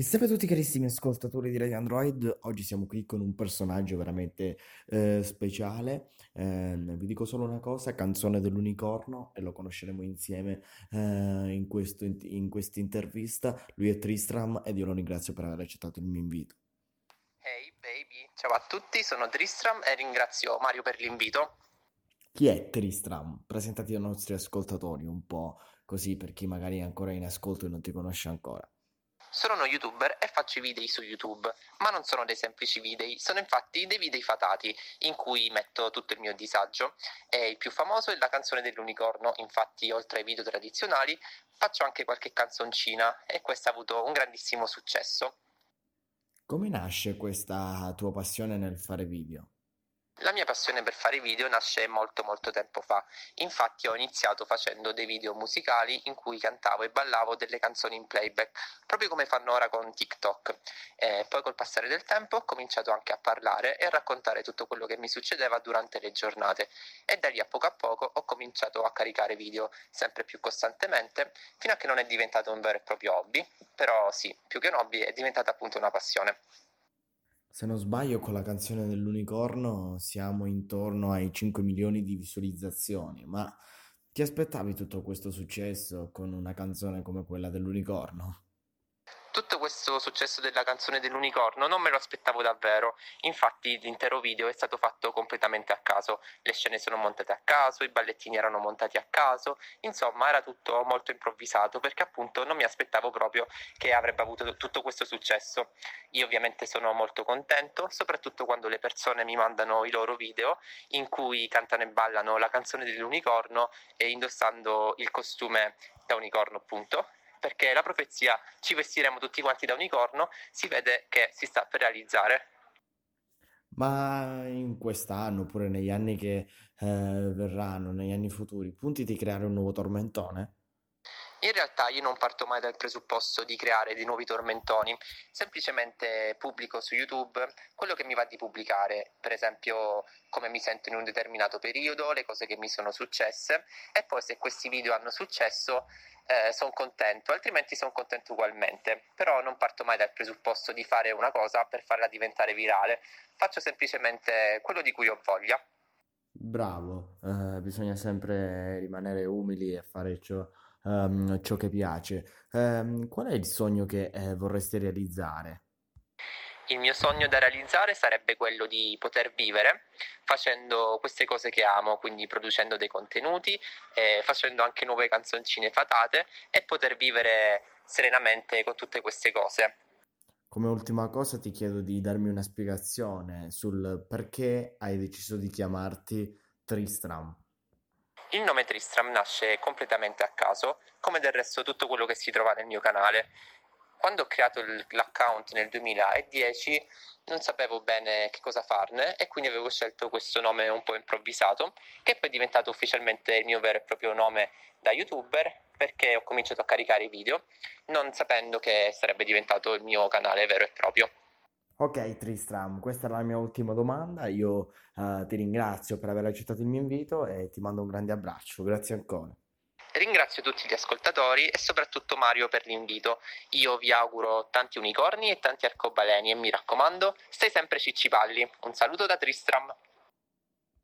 E salve a tutti carissimi ascoltatori di Radio Android, oggi siamo qui con un personaggio veramente eh, speciale, Eh, vi dico solo una cosa, Canzone dell'Unicorno e lo conosceremo insieme eh, in questo, in questa intervista, lui è Tristram ed io lo ringrazio per aver accettato il mio invito. Hey baby, ciao a tutti, sono Tristram e ringrazio Mario per l'invito. Chi è Tristram? Presentati ai nostri ascoltatori un po' così per chi magari è ancora in ascolto e non ti conosce ancora. Sono uno youtuber e faccio i video su YouTube, ma non sono dei semplici video, sono infatti dei video fatati in cui metto tutto il mio disagio. E il più famoso è la canzone dell'unicorno, infatti oltre ai video tradizionali faccio anche qualche canzoncina e questo ha avuto un grandissimo successo. Come nasce questa tua passione nel fare video? La mia passione per fare video nasce molto molto tempo fa, infatti ho iniziato facendo dei video musicali in cui cantavo e ballavo delle canzoni in playback, proprio come fanno ora con TikTok. E poi col passare del tempo ho cominciato anche a parlare e a raccontare tutto quello che mi succedeva durante le giornate e da lì a poco a poco ho cominciato a caricare video sempre più costantemente fino a che non è diventato un vero e proprio hobby, però sì, più che un hobby è diventata appunto una passione. Se non sbaglio, con la canzone dell'unicorno siamo intorno ai 5 milioni di visualizzazioni, ma ti aspettavi tutto questo successo con una canzone come quella dell'unicorno? Questo successo della canzone dell'unicorno non me lo aspettavo davvero, infatti l'intero video è stato fatto completamente a caso, le scene sono montate a caso, i ballettini erano montati a caso, insomma era tutto molto improvvisato perché appunto non mi aspettavo proprio che avrebbe avuto tutto questo successo. Io ovviamente sono molto contento, soprattutto quando le persone mi mandano i loro video in cui cantano e ballano la canzone dell'unicorno e indossando il costume da unicorno appunto perché la profezia ci vestiremo tutti quanti da unicorno si vede che si sta per realizzare. Ma in quest'anno, oppure negli anni che eh, verranno, negli anni futuri, punti di creare un nuovo tormentone? In realtà io non parto mai dal presupposto di creare dei nuovi tormentoni, semplicemente pubblico su YouTube quello che mi va di pubblicare, per esempio come mi sento in un determinato periodo, le cose che mi sono successe e poi se questi video hanno successo eh, sono contento, altrimenti sono contento ugualmente, però non parto mai dal presupposto di fare una cosa per farla diventare virale, faccio semplicemente quello di cui ho voglia. Bravo, eh, bisogna sempre rimanere umili e fare ciò ehm, ciò che piace. Ehm, qual è il sogno che eh, vorresti realizzare? Il mio sogno da realizzare sarebbe quello di poter vivere facendo queste cose che amo, quindi producendo dei contenuti, eh, facendo anche nuove canzoncine fatate e poter vivere serenamente con tutte queste cose. Come ultima cosa ti chiedo di darmi una spiegazione sul perché hai deciso di chiamarti Tristram. Il nome Tristram nasce completamente a caso, come del resto tutto quello che si trova nel mio canale. Quando ho creato l'account nel 2010 non sapevo bene che cosa farne e quindi avevo scelto questo nome un po' improvvisato, che poi è diventato ufficialmente il mio vero e proprio nome da youtuber perché ho cominciato a caricare i video non sapendo che sarebbe diventato il mio canale vero e proprio. Ok Tristram, questa è la mia ultima domanda. Io eh, ti ringrazio per aver accettato il mio invito e ti mando un grande abbraccio. Grazie ancora. Ringrazio tutti gli ascoltatori e soprattutto Mario per l'invito. Io vi auguro tanti unicorni e tanti arcobaleni e mi raccomando, stai sempre ciccipalli. Un saluto da Tristram.